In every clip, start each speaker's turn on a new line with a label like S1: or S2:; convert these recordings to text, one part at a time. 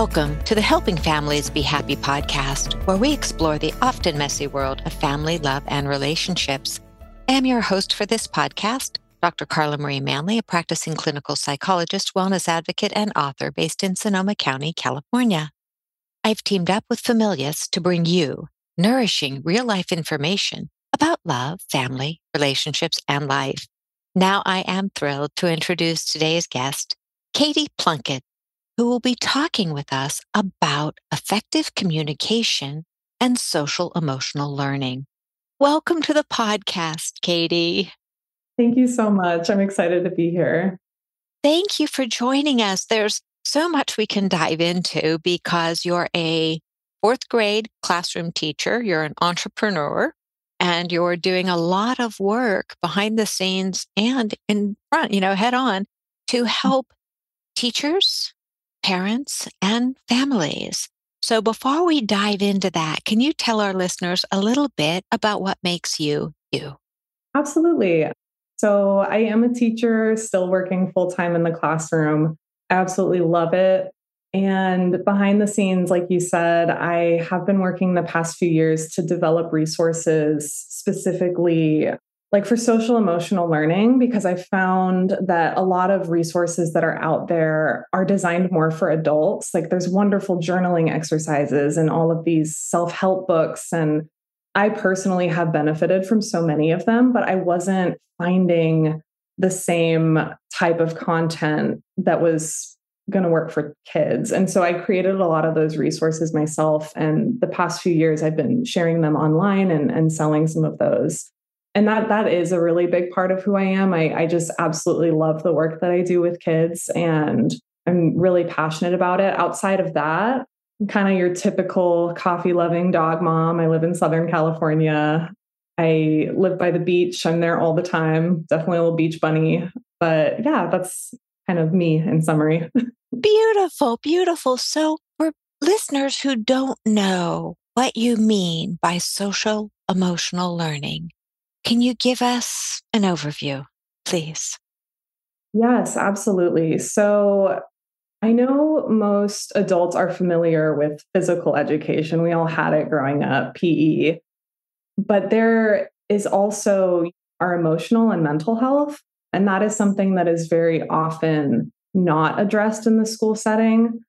S1: Welcome to the Helping Families Be Happy podcast, where we explore the often messy world of family, love, and relationships. I am your host for this podcast, Dr. Carla Marie Manley, a practicing clinical psychologist, wellness advocate, and author based in Sonoma County, California. I've teamed up with Familius to bring you nourishing real life information about love, family, relationships, and life. Now I am thrilled to introduce today's guest, Katie Plunkett who will be talking with us about effective communication and social emotional learning. Welcome to the podcast, Katie.
S2: Thank you so much. I'm excited to be here.
S1: Thank you for joining us. There's so much we can dive into because you're a fourth grade classroom teacher, you're an entrepreneur, and you're doing a lot of work behind the scenes and in front, you know, head on to mm. help teachers, parents, and families. So, before we dive into that, can you tell our listeners a little bit about what makes you you?
S2: Absolutely. So, I am a teacher, still working full time in the classroom. I absolutely love it. And behind the scenes, like you said, I have been working the past few years to develop resources specifically like for social emotional learning because I found that a lot of resources that are out there are designed more for adults. Like there's wonderful journaling exercises and all of these self help books. And I personally have benefited from so many of them, but I wasn't finding the same type of content that was going to work for kids. And so I created a lot of those resources myself. And the past few years, I've been sharing them online and, and selling some of those and that that is a really big part of who I am. I, I just absolutely love the work that I do with kids and I'm really passionate about it. Outside of that, I'm kind of your typical coffee loving dog mom. I live in Southern California. I live by the beach. I'm there all the time. Definitely a little beach bunny. But yeah, that's kind of me in summary.
S1: beautiful, beautiful. So, for listeners who don't know what you mean by social emotional learning, can you give us an overview, please?
S2: Yes, absolutely. So, I know most adults are familiar with physical education. We all had it growing up, PE. But there is also our emotional and mental health. And that is something that is very often not addressed in the school setting.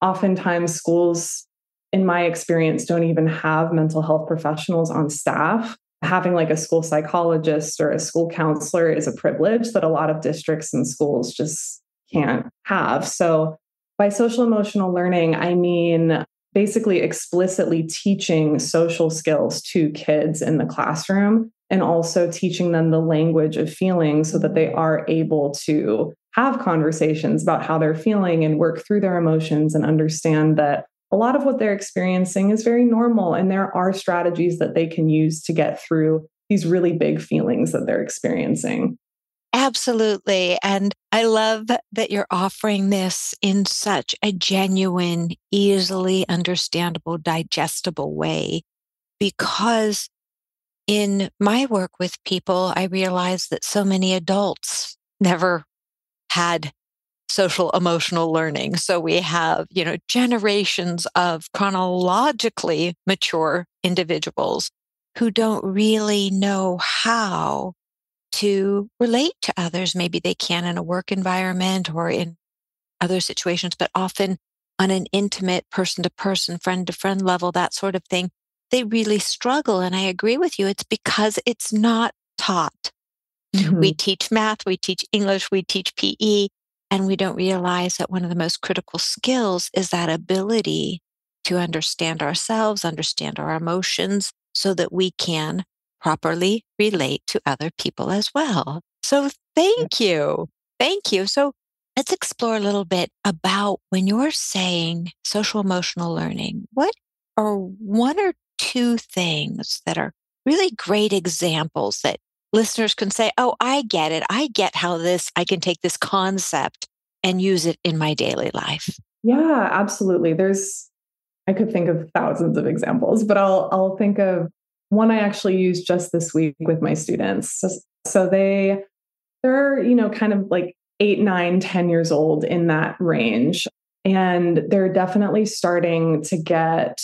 S2: Oftentimes, schools, in my experience, don't even have mental health professionals on staff having like a school psychologist or a school counselor is a privilege that a lot of districts and schools just can't have. So, by social emotional learning, I mean basically explicitly teaching social skills to kids in the classroom and also teaching them the language of feeling so that they are able to have conversations about how they're feeling and work through their emotions and understand that a lot of what they're experiencing is very normal. And there are strategies that they can use to get through these really big feelings that they're experiencing.
S1: Absolutely. And I love that you're offering this in such a genuine, easily understandable, digestible way. Because in my work with people, I realize that so many adults never had social emotional learning. So we have, you know, generations of chronologically mature individuals who don't really know how to relate to others. Maybe they can in a work environment or in other situations, but often on an intimate person to person, friend to friend level, that sort of thing, they really struggle. And I agree with you. It's because it's not taught. Mm-hmm. We teach math, we teach English, we teach PE, and we don't realize that one of the most critical skills is that ability to understand ourselves, understand our emotions, so that we can properly relate to other people as well. So, thank you. Thank you. So, let's explore a little bit about when you're saying social emotional learning, what are one or two things that are really great examples that listeners can say, Oh, I get it. I get how this, I can take this concept and use it in my daily life.
S2: Yeah, absolutely. There's, I could think of thousands of examples, but I'll, I'll think of one I actually used just this week with my students. So, so they, they're, you know, kind of like eight, nine, ten years old in that range. And they're definitely starting to get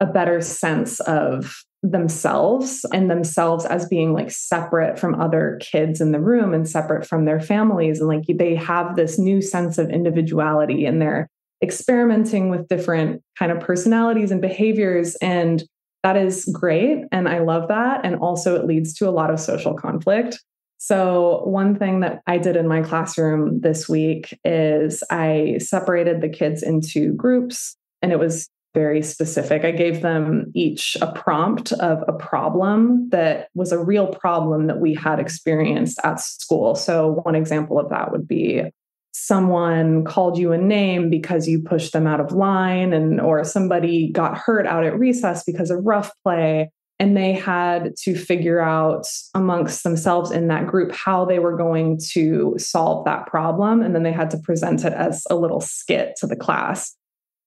S2: a better sense of themselves and themselves as being like separate from other kids in the room and separate from their families. And like they have this new sense of individuality and they're experimenting with different kind of personalities and behaviors. And that is great. And I love that. And also, it leads to a lot of social conflict. So, one thing that I did in my classroom this week is I separated the kids into groups, and it was very specific. I gave them each a prompt of a problem that was a real problem that we had experienced at school. So, one example of that would be someone called you a name because you pushed them out of line and or somebody got hurt out at recess because of rough play and they had to figure out amongst themselves in that group how they were going to solve that problem and then they had to present it as a little skit to the class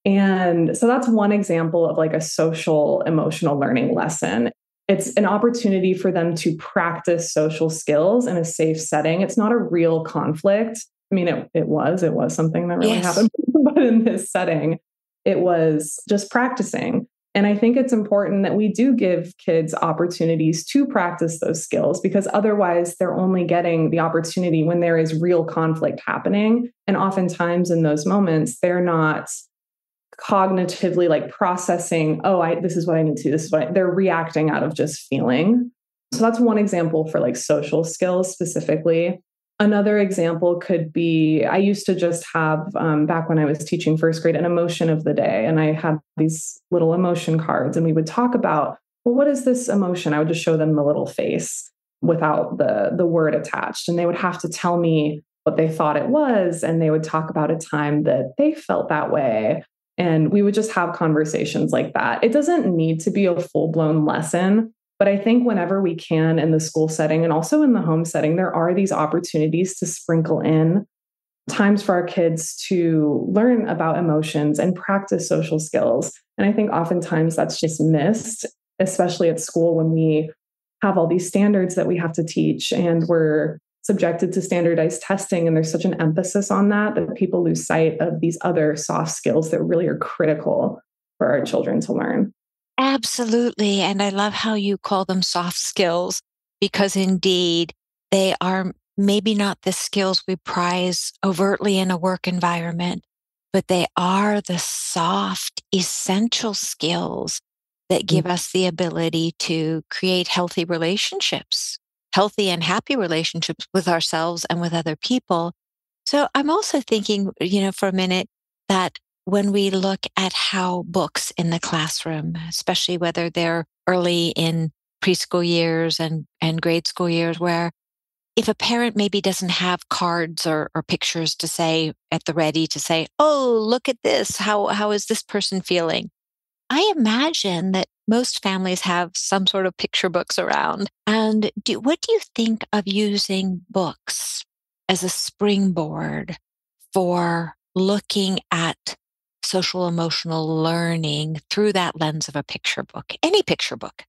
S2: and so that's one example of like a social emotional learning lesson. It's an opportunity for them to practice social skills in a safe setting. It's not a real conflict. I mean, it, it was, it was something that really yes. happened, but in this setting, it was just practicing. And I think it's important that we do give kids opportunities to practice those skills because otherwise they're only getting the opportunity when there is real conflict happening. And oftentimes in those moments, they're not cognitively like processing, oh, I this is what I need to do. This is what I, they're reacting out of just feeling. So that's one example for like social skills specifically. Another example could be I used to just have, um, back when I was teaching first grade, an emotion of the day. And I had these little emotion cards, and we would talk about, well, what is this emotion? I would just show them the little face without the, the word attached. And they would have to tell me what they thought it was. And they would talk about a time that they felt that way. And we would just have conversations like that. It doesn't need to be a full blown lesson, but I think whenever we can in the school setting and also in the home setting, there are these opportunities to sprinkle in times for our kids to learn about emotions and practice social skills. And I think oftentimes that's just missed, especially at school when we have all these standards that we have to teach and we're subjected to standardized testing. And there's such an emphasis on that that people lose sight of these other soft skills that really are critical for our children to learn.
S1: Absolutely. And i love how you call them soft skills because indeed they are maybe not the skills we prize overtly in a work environment but they are the soft essential skills that give mm-hmm. us the ability to create healthy relationships healthy and happy relationships with ourselves and with other people. So I'm also thinking, you know, for a minute that when we look at how books in the classroom, especially whether they're early in preschool years and, and grade school years, where if a parent maybe doesn't have cards or, or pictures to say at the ready to say, oh, look at this, how, how is this person feeling? I imagine that most families have some sort of picture books around. And do, what do you think of using books as a springboard for looking at social emotional learning through that lens of a picture book, any picture book?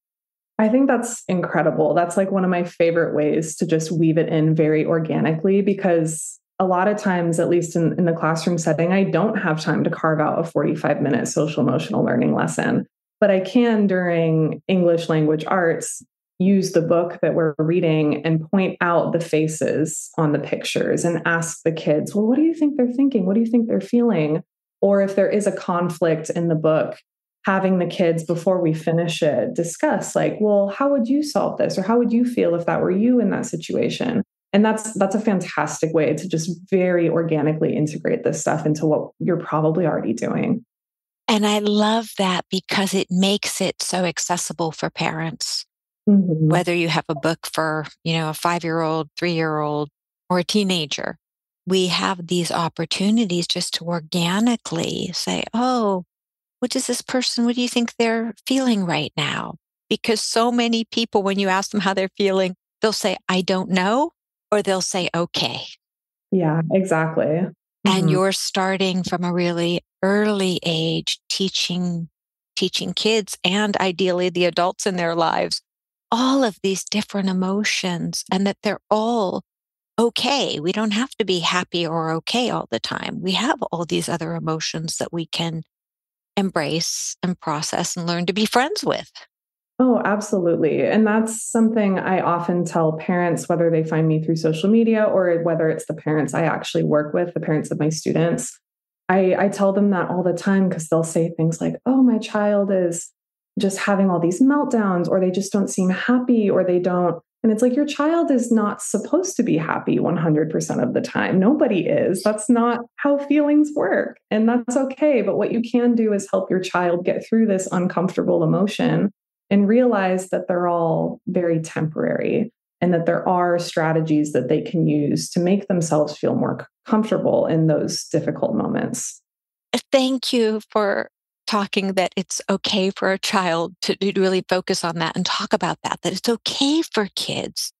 S2: I think that's incredible. That's like one of my favorite ways to just weave it in very organically because a lot of times, at least in, in the classroom setting, I don't have time to carve out a 45 minute social emotional learning lesson. But I can during English language arts use the book that we're reading and point out the faces on the pictures and ask the kids, well, what do you think they're thinking? What do you think they're feeling? Or if there is a conflict in the book, having the kids before we finish it discuss, like, well, how would you solve this? Or how would you feel if that were you in that situation? and that's that's a fantastic way to just very organically integrate this stuff into what you're probably already doing
S1: and i love that because it makes it so accessible for parents mm-hmm. whether you have a book for you know a 5 year old 3 year old or a teenager we have these opportunities just to organically say oh what does this person what do you think they're feeling right now because so many people when you ask them how they're feeling they'll say i don't know or they'll say, okay.
S2: Yeah, exactly. Mm-hmm.
S1: And you're starting from a really early age teaching teaching kids and ideally the adults in their lives all of these different emotions and that they're all okay. We don't have to be happy or okay all the time. We have all these other emotions that we can embrace and process and learn to be friends with.
S2: Oh, absolutely. And that's something I often tell parents, whether they find me through social media or whether it's the parents I actually work with, the parents of my students. I, I tell them that all the time because they'll say things like, oh, my child is just having all these meltdowns, or they just don't seem happy, or they don't. And it's like your child is not supposed to be happy 100% of the time. Nobody is. That's not how feelings work. And that's okay. But what you can do is help your child get through this uncomfortable emotion and realize that they're all very temporary and that there are strategies that they can use to make themselves feel more comfortable in those difficult moments.
S1: Thank you for talking that it's okay for a child to, really focus on that and talk about that, that it's okay for kids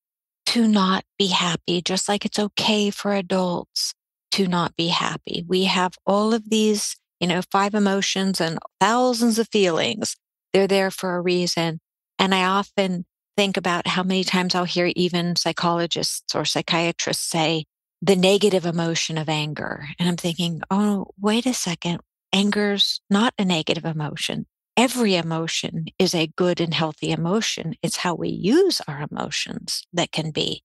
S1: to not be happy, just like it's okay for adults to not be happy. We have all of these, you know, five emotions and thousands of feelings they're there for a reason. And I often think about how many times I'll hear even psychologists or psychiatrists say the negative emotion of anger. And I'm thinking, oh, wait a second. Anger's not a negative emotion. Every emotion is a good and healthy emotion. It's how we use our emotions that can be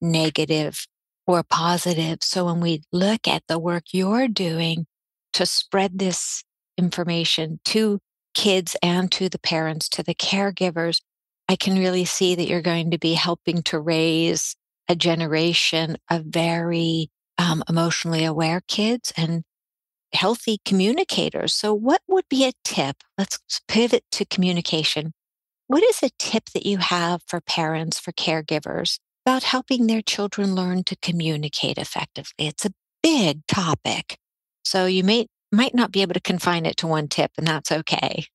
S1: negative or positive. So when we look at the work you're doing to spread this information to kids and to the parents, to the caregivers, I can really see that you're going to be helping to raise a generation of very um, emotionally aware kids and healthy communicators. So, what would be a tip? Let's pivot to communication. What is a tip that you have for parents, for caregivers about helping their children learn to communicate effectively? It's a big topic. So, you may might not be able to confine it to one tip, and that's okay.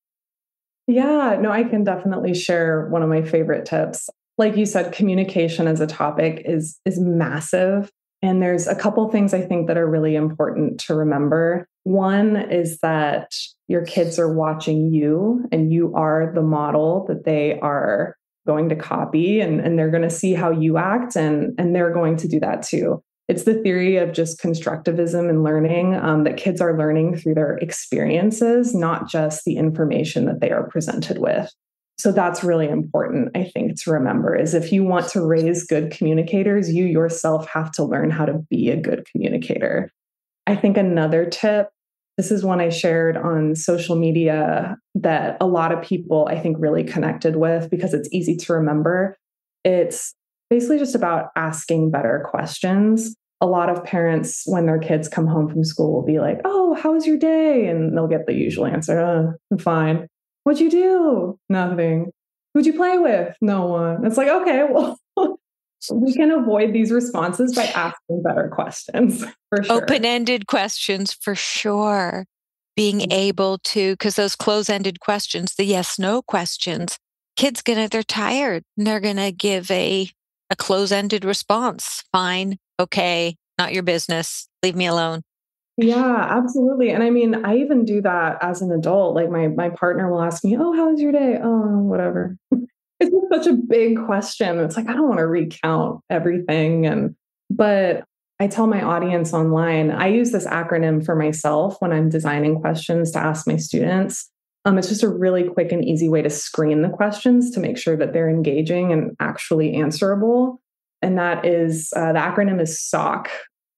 S2: Yeah, no, I can definitely share one of my favorite tips. Like you said, communication as a topic is is massive. And there's a couple things I think that are really important to remember. One is that your kids are watching you and you are the model that they are going to copy and, and they're going to see how you act and, and they're going to do that too. It's the theory of just constructivism and learning um, that kids are learning through their experiences, not just the information that they are presented with. So that's really important, I think, to remember is if you want to raise good communicators, you yourself have to learn how to be a good communicator. I think another tip, this is one I shared on social media that a lot of people I think really connected with because it's easy to remember. It's basically just about asking better questions. A lot of parents, when their kids come home from school, will be like, Oh, how was your day? And they'll get the usual answer, oh, I'm fine. What'd you do? Nothing. Who'd you play with? No one. It's like, okay, well, we can avoid these responses by asking better questions for sure.
S1: Open ended questions for sure. Being mm-hmm. able to, because those close ended questions, the yes no questions, kids gonna, they're tired and they're gonna give a a close ended response. Fine. Okay. Not your business. Leave me alone.
S2: Yeah, absolutely. And I mean, I even do that as an adult. Like my my partner will ask me, "Oh, how was your day?" "Oh, whatever." it's such a big question. It's like I don't want to recount everything and but I tell my audience online, I use this acronym for myself when I'm designing questions to ask my students. Um, it's just a really quick and easy way to screen the questions to make sure that they're engaging and actually answerable. And that is uh, the acronym is SOC,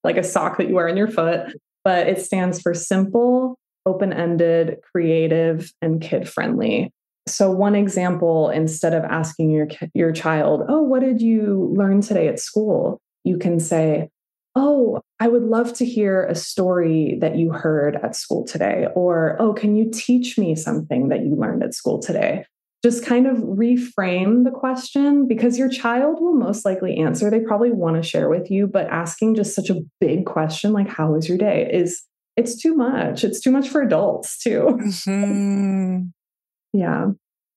S2: like a sock that you wear on your foot, but it stands for simple, open ended, creative, and kid friendly. So, one example instead of asking your, your child, Oh, what did you learn today at school? You can say, Oh, I would love to hear a story that you heard at school today. Or, oh, can you teach me something that you learned at school today? Just kind of reframe the question because your child will most likely answer. They probably want to share with you, but asking just such a big question like, how was your day? is it's too much. It's too much for adults too. Mm-hmm. yeah.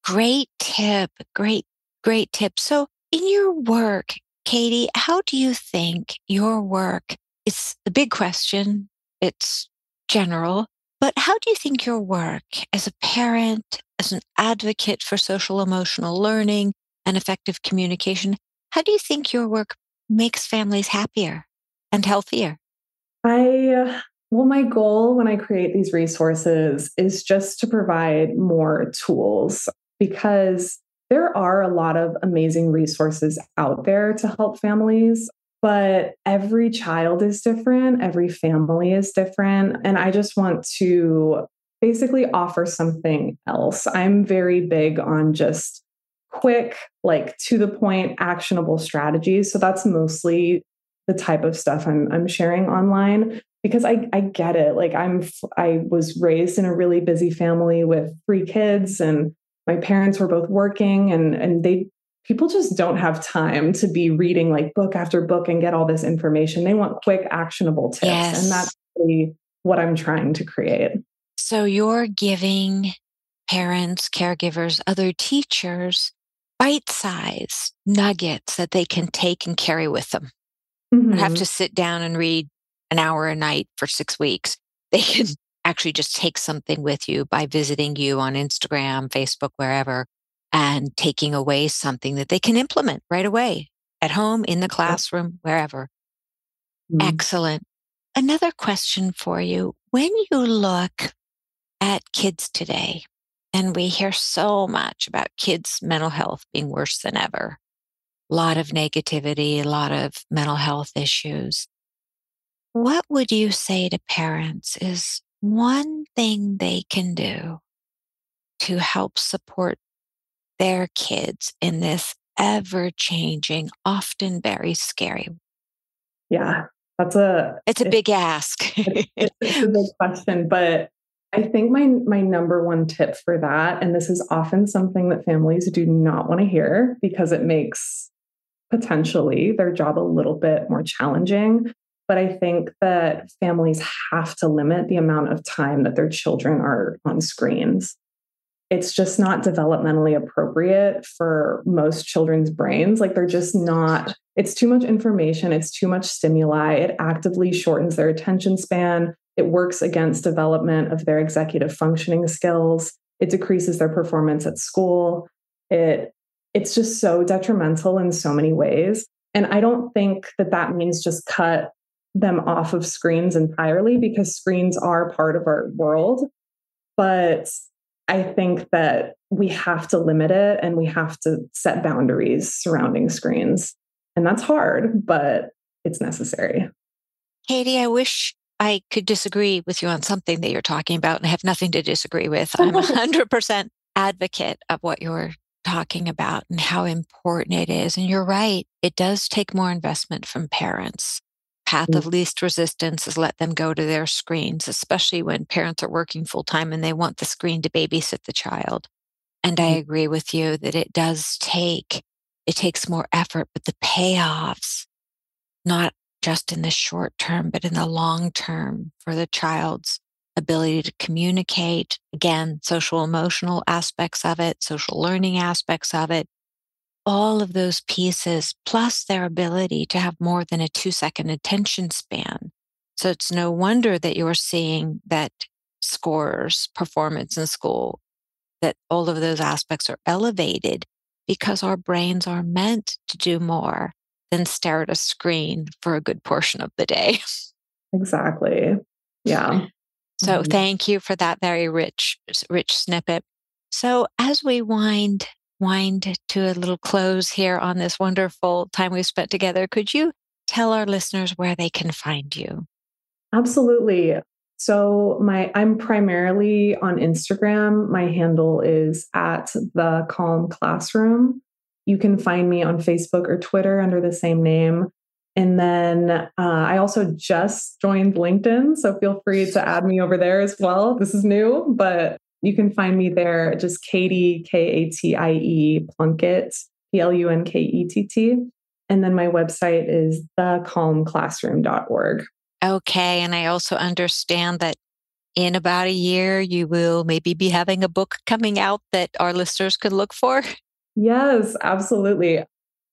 S1: Great tip. Great, great tip. So, in your work, Katie, how do you think your work it's a big question. It's general, but how do you think your work as a parent, as an advocate for social emotional learning and effective communication, how do you think your work makes families happier and healthier?
S2: I, well, my goal when I create these resources is just to provide more tools because there are a lot of amazing resources out there to help families. But every child is different, every family is different. And I just want to basically offer something else. I'm very big on just quick, like to the point, actionable strategies. So that's mostly the type of stuff I'm, I'm sharing online because I, I get it. Like I'm, I was raised in a really busy family with three kids and my parents were both working and, and they, people just don't have time to be reading like book after book and get all this information. They want quick, actionable tips. Yes. And that's really what I'm trying to create.
S1: So you're giving parents, caregivers, other teachers bite sized nuggets that they can take and carry with them. Mm-hmm. have to sit down and read an hour a night for six weeks. They can actually just take something with you by visiting you on Instagram, Facebook, wherever, and taking away something that they can implement right away at home, in the classroom, wherever. Mm-hmm. Excellent. Another question for you. When you look at kids today. And we hear so much about kids' mental health being worse than ever. A lot of negativity, a lot of mental health issues. What would you say to parents is one thing they can do to help support their kids in this ever changing, often very scary?
S2: Yeah, that's a
S1: it's a big ask.
S2: it's, it's a big question, but I think my my number one tip for that and this is often something that families do not want to hear because it makes potentially their job a little bit more challenging but I think that families have to limit the amount of time that their children are on screens. It's just not developmentally appropriate for most children's brains. Like they're just not, it's too much information, it's too much stimuli. It actively shortens their attention span. It works against development of their executive functioning skills. It decreases their performance at school. It it's just so detrimental in so many ways. And I don't think that that means just cut them off of screens entirely because screens are part of our world. But I think that we have to limit it and we have to set boundaries surrounding screens. And that's hard, but it's necessary.
S1: Katie, I wish I could disagree with you on something that you're talking about and have nothing to disagree with. I'm a 100% advocate of what you're talking about and how important it is. And you're right, it does take more investment from parents. Path of mm. least resistance is let them go to their screens, especially when parents are working full time and they want the screen to babysit the child. And I mm. agree with you that it does take, it takes more effort, but the payoffs, not just in the short term, but in the long term for the child's ability to communicate. Again, social emotional aspects of it, social learning aspects of it, all of those pieces, plus their ability to have more than a two second attention span. So it's no wonder that you're seeing that scores, performance in school, that all of those aspects are elevated because our brains are meant to do more than stare at a screen for a good portion of the day.
S2: Exactly. Yeah.
S1: So mm-hmm. thank you for that very rich, rich snippet. So as we wind wind to a little close here on this wonderful time we've spent together, could you tell our listeners where they can find you?
S2: Absolutely. So my I'm primarily on Instagram. My handle is at the calm classroom. You can find me on Facebook or Twitter under the same name. And then uh, I also just joined LinkedIn. So feel free to add me over there as well. This is new, but you can find me there just Katie, K A T I E Plunkett, P L U N K E T T. And then my website is thecalmclassroom.org.
S1: Okay. And I also understand that in about a year, you will maybe be having a book coming out that our listeners could look for.
S2: Yes, absolutely.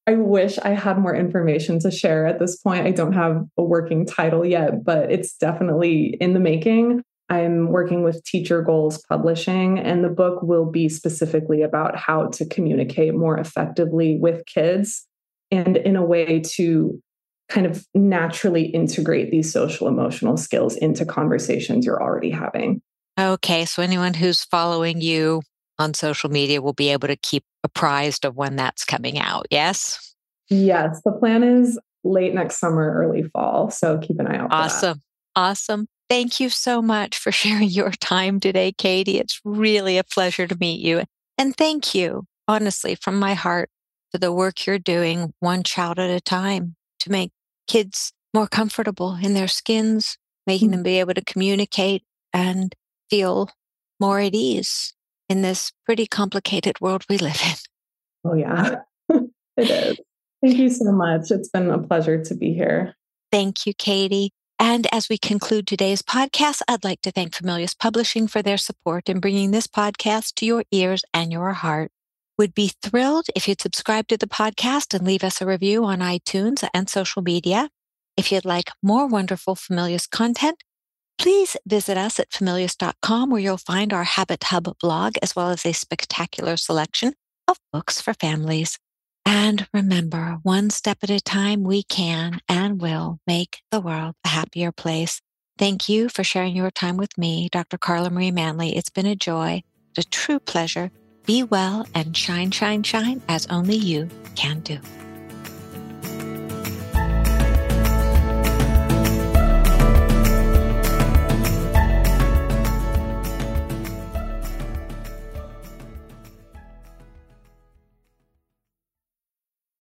S2: I wish I had more information to share at this point. I don't have a working title yet, but it's definitely in the making. I'm working with Teacher Goals Publishing, and the book will be specifically about how to communicate more effectively with kids and in a way to kind of naturally integrate these social emotional skills into conversations you're already having.
S1: Okay. So anyone who's following you on social media will be able to keep apprised of when that's coming out. Yes?
S2: Yes. The plan is late next summer, early fall. So keep an eye out.
S1: Awesome. Awesome. Thank you so much for sharing your time today, Katie. It's really a pleasure to meet you. And thank you, honestly, from my heart, for the work you're doing one child at a time to make kids more comfortable in their skins, making mm-hmm. them be able to communicate and feel more at ease in this pretty complicated world we live in.
S2: Oh, yeah, it is. Thank you so much. It's been a pleasure to be here.
S1: Thank you, Katie. And as we conclude today's podcast, I'd like to thank Familius Publishing for their support in bringing this podcast to your ears and your heart. Would be thrilled if you'd subscribe to the podcast and leave us a review on iTunes and social media. If you'd like more wonderful Familius content, please visit us at familius.com where you'll find our Habit Hub blog as well as a spectacular selection of books for families. And remember, one step at a time, we can and will make the world a happier place. Thank you for sharing your time with me, Dr. Carla Marie Manley. It's been a joy, a true pleasure. Be well and shine, shine, shine as only you can do.